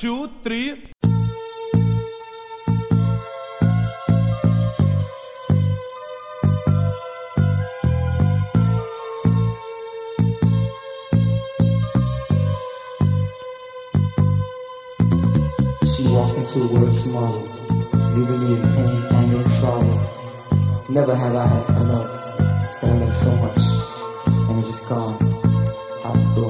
two, three. She walked into work tomorrow, leaving me in pain and in sorrow. Never have I had enough, but I love so much, and it is gone out the door.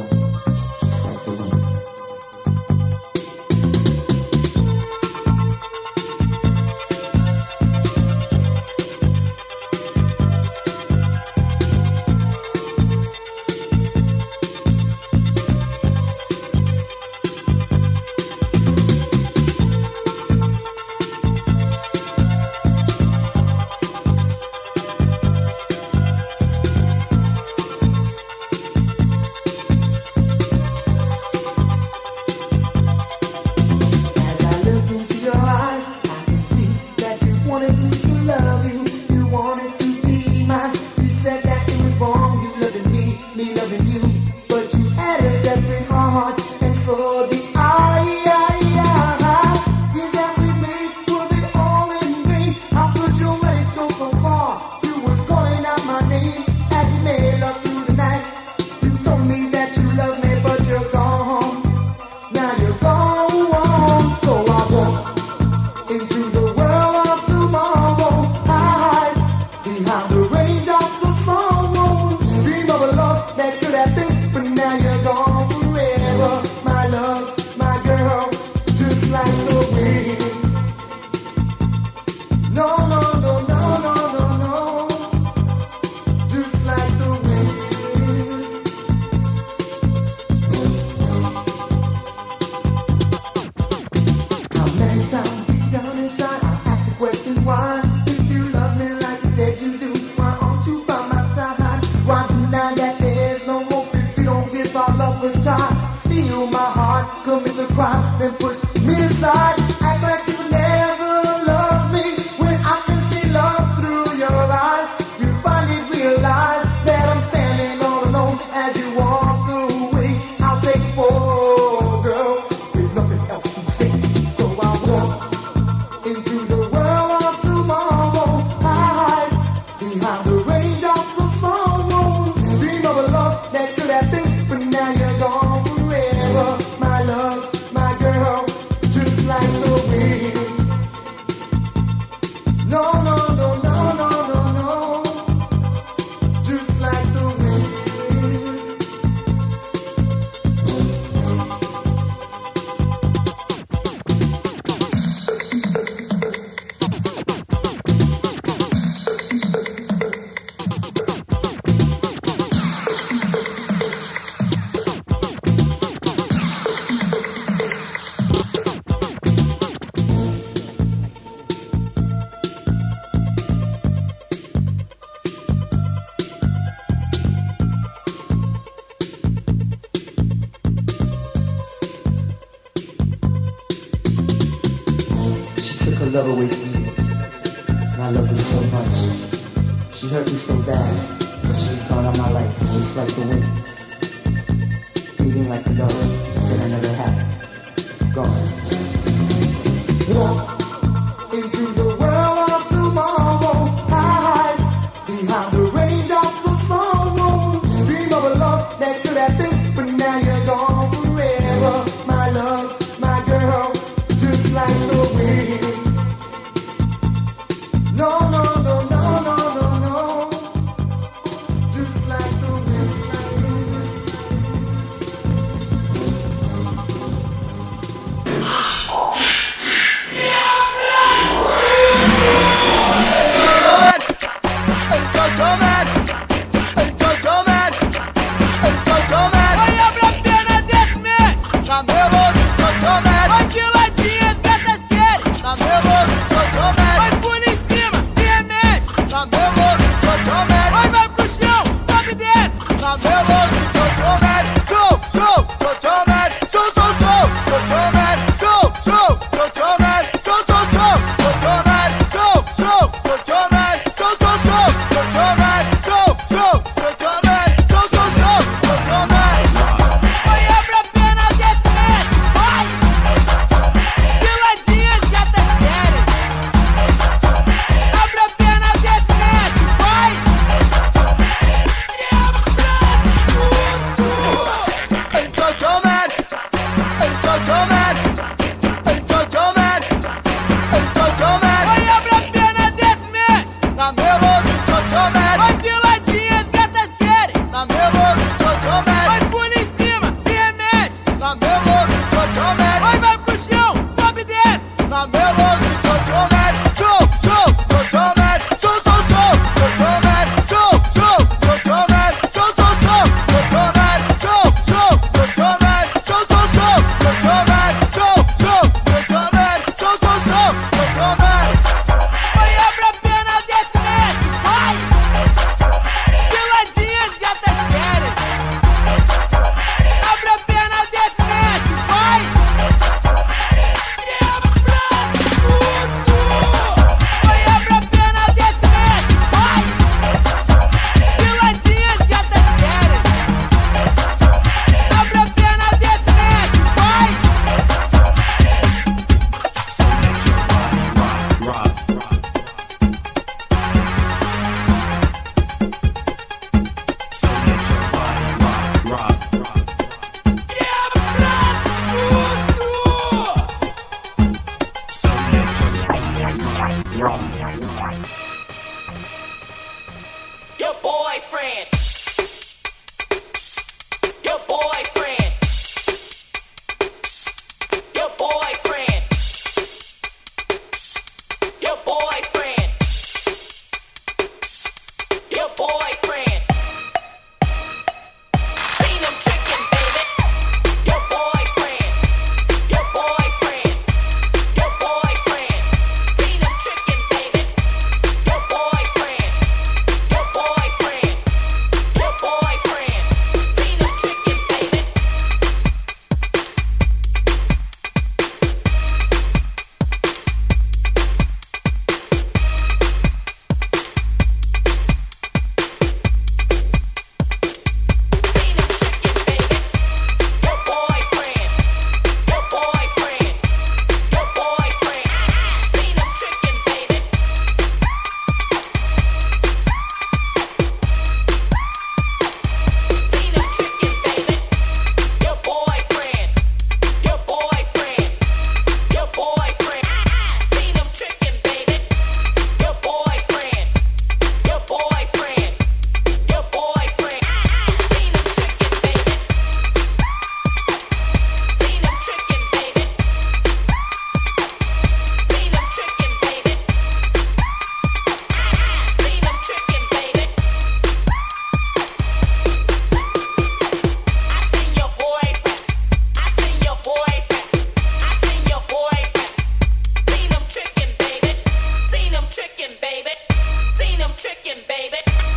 love away from me. And I love her so much. She hurt me so bad but she's gone on my life It's like the wind. Feeling like a lover that I never had. Gone. Walk. Never. chicken, baby.